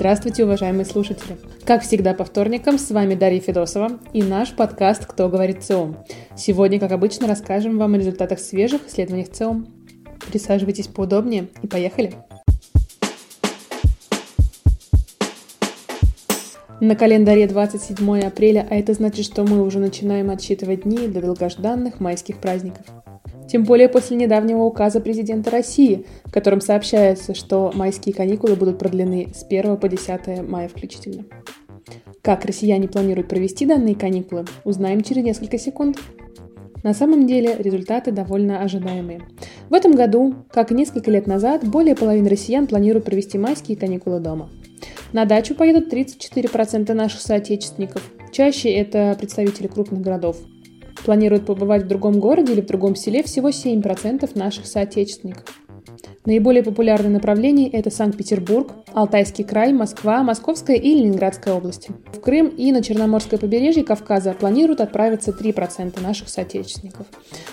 Здравствуйте, уважаемые слушатели! Как всегда по вторникам, с вами Дарья Федосова и наш подкаст «Кто говорит ЦИОМ». Сегодня, как обычно, расскажем вам о результатах свежих исследований ЦИОМ. Присаживайтесь поудобнее и поехали! На календаре 27 апреля, а это значит, что мы уже начинаем отсчитывать дни до долгожданных майских праздников – тем более после недавнего указа президента России, в котором сообщается, что майские каникулы будут продлены с 1 по 10 мая включительно. Как россияне планируют провести данные каникулы, узнаем через несколько секунд. На самом деле результаты довольно ожидаемые. В этом году, как и несколько лет назад, более половины россиян планируют провести майские каникулы дома. На дачу поедут 34% наших соотечественников. Чаще это представители крупных городов планируют побывать в другом городе или в другом селе всего 7% наших соотечественников. Наиболее популярные направления – это Санкт-Петербург, Алтайский край, Москва, Московская и Ленинградская области. В Крым и на Черноморское побережье Кавказа планируют отправиться 3% наших соотечественников.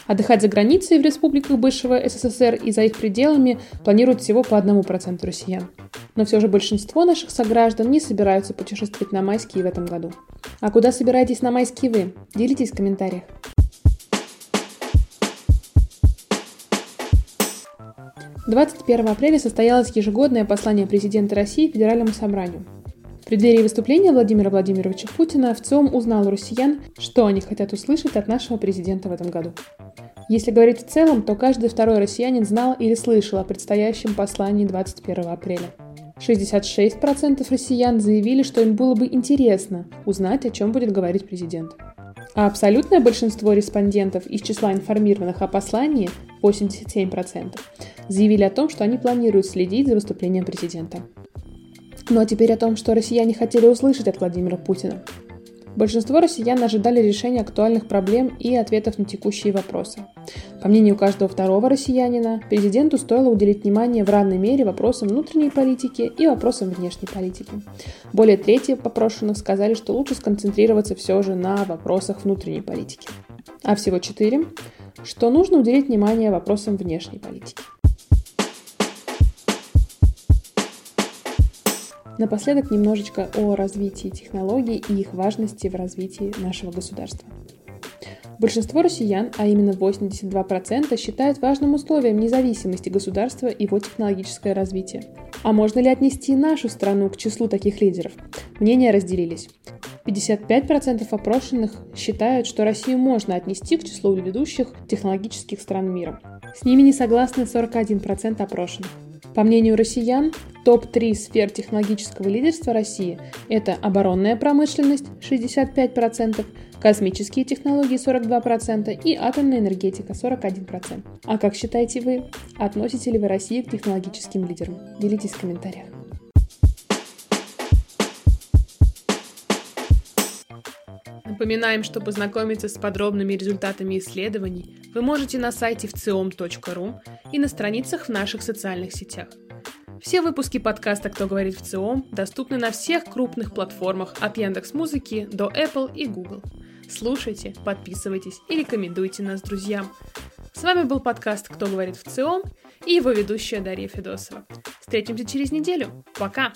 Отдыхать за границей в республиках бывшего СССР и за их пределами планируют всего по 1% россиян. Но все же большинство наших сограждан не собираются путешествовать на майские в этом году. А куда собираетесь на майские вы? Делитесь в комментариях. 21 апреля состоялось ежегодное послание президента России Федеральному собранию. В преддверии выступления Владимира Владимировича Путина в ЦИОМ узнал россиян, что они хотят услышать от нашего президента в этом году. Если говорить в целом, то каждый второй россиянин знал или слышал о предстоящем послании 21 апреля. 66% россиян заявили, что им было бы интересно узнать, о чем будет говорить президент. А абсолютное большинство респондентов из числа информированных о послании, 87%, заявили о том, что они планируют следить за выступлением президента. Ну а теперь о том, что россияне хотели услышать от Владимира Путина. Большинство россиян ожидали решения актуальных проблем и ответов на текущие вопросы. По мнению каждого второго россиянина, президенту стоило уделить внимание в равной мере вопросам внутренней политики и вопросам внешней политики. Более трети попрошенных сказали, что лучше сконцентрироваться все же на вопросах внутренней политики. А всего четыре, что нужно уделить внимание вопросам внешней политики. Напоследок немножечко о развитии технологий и их важности в развитии нашего государства. Большинство россиян, а именно 82%, считают важным условием независимости государства его технологическое развитие. А можно ли отнести нашу страну к числу таких лидеров? Мнения разделились. 55% опрошенных считают, что Россию можно отнести к числу ведущих технологических стран мира. С ними не согласны 41% опрошенных. По мнению россиян, топ-3 сфер технологического лидерства России – это оборонная промышленность 65%, космические технологии 42% и атомная энергетика 41%. А как считаете вы, относите ли вы Россию к технологическим лидерам? Делитесь в комментариях. Напоминаем, что познакомиться с подробными результатами исследований вы можете на сайте вциом.ру и на страницах в наших социальных сетях. Все выпуски подкаста «Кто говорит в ЦИОМ» доступны на всех крупных платформах от Яндекс Музыки до Apple и Google. Слушайте, подписывайтесь и рекомендуйте нас друзьям. С вами был подкаст «Кто говорит в ЦИОМ» и его ведущая Дарья Федосова. Встретимся через неделю. Пока!